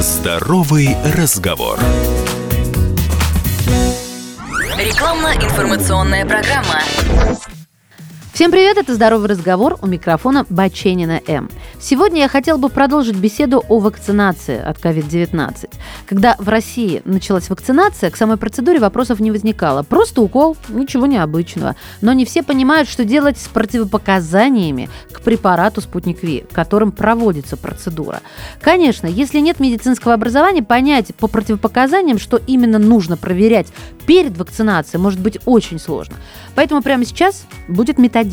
Здоровый разговор. Рекламно-информационная программа. Всем привет, это «Здоровый разговор» у микрофона Баченина М. Сегодня я хотел бы продолжить беседу о вакцинации от COVID-19. Когда в России началась вакцинация, к самой процедуре вопросов не возникало. Просто укол, ничего необычного. Но не все понимают, что делать с противопоказаниями к препарату «Спутник Ви», которым проводится процедура. Конечно, если нет медицинского образования, понять по противопоказаниям, что именно нужно проверять перед вакцинацией, может быть очень сложно. Поэтому прямо сейчас будет методичка,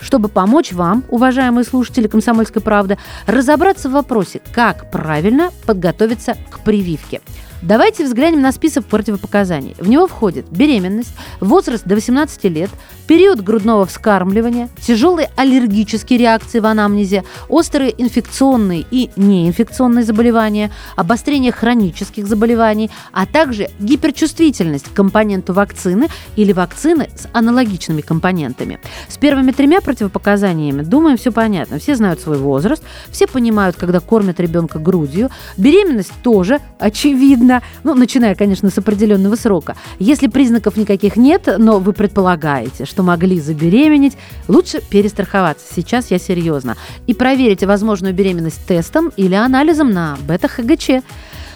чтобы помочь вам, уважаемые слушатели «Комсомольской правды», разобраться в вопросе, как правильно подготовиться к прививке. Давайте взглянем на список противопоказаний. В него входит беременность, возраст до 18 лет, период грудного вскармливания, тяжелые аллергические реакции в анамнезе, острые инфекционные и неинфекционные заболевания, обострение хронических заболеваний, а также гиперчувствительность к компоненту вакцины или вакцины с аналогичными компонентами. С первыми тремя противопоказаниями, думаем, все понятно. Все знают свой возраст, все понимают, когда кормят ребенка грудью. Беременность тоже очевидно правильно, ну, начиная, конечно, с определенного срока. Если признаков никаких нет, но вы предполагаете, что могли забеременеть, лучше перестраховаться. Сейчас я серьезно. И проверить возможную беременность тестом или анализом на бета-ХГЧ.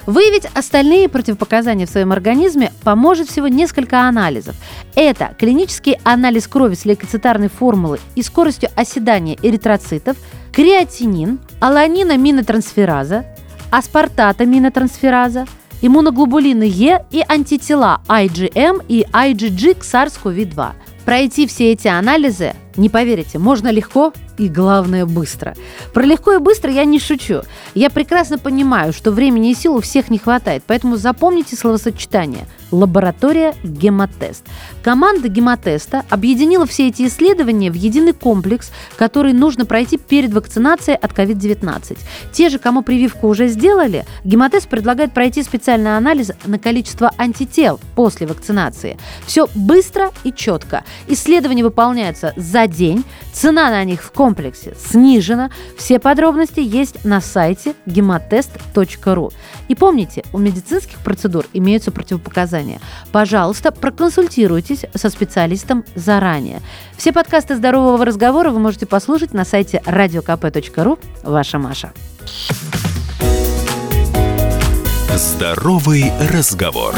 Выявить остальные противопоказания в своем организме поможет всего несколько анализов. Это клинический анализ крови с лейкоцитарной формулой и скоростью оседания эритроцитов, креатинин, аланинаминотрансфераза, аспартатаминотрансфераза, иммуноглобулины Е и антитела IgM и IgG к SARS-CoV-2. Пройти все эти анализы, не поверите, можно легко и, главное, быстро. Про легко и быстро я не шучу. Я прекрасно понимаю, что времени и сил у всех не хватает, поэтому запомните словосочетание – лаборатория «Гемотест». Команда «Гемотеста» объединила все эти исследования в единый комплекс, который нужно пройти перед вакцинацией от COVID-19. Те же, кому прививку уже сделали, «Гемотест» предлагает пройти специальный анализ на количество антител после вакцинации. Все быстро и четко. Исследования выполняются за день, цена на них в комплексе снижена. Все подробности есть на сайте gematest.ru. И помните, у медицинских процедур имеются противопоказания. Пожалуйста, проконсультируйтесь со специалистом заранее. Все подкасты «Здорового разговора» вы можете послушать на сайте radiokp.ru. Ваша Маша. Здоровый разговор.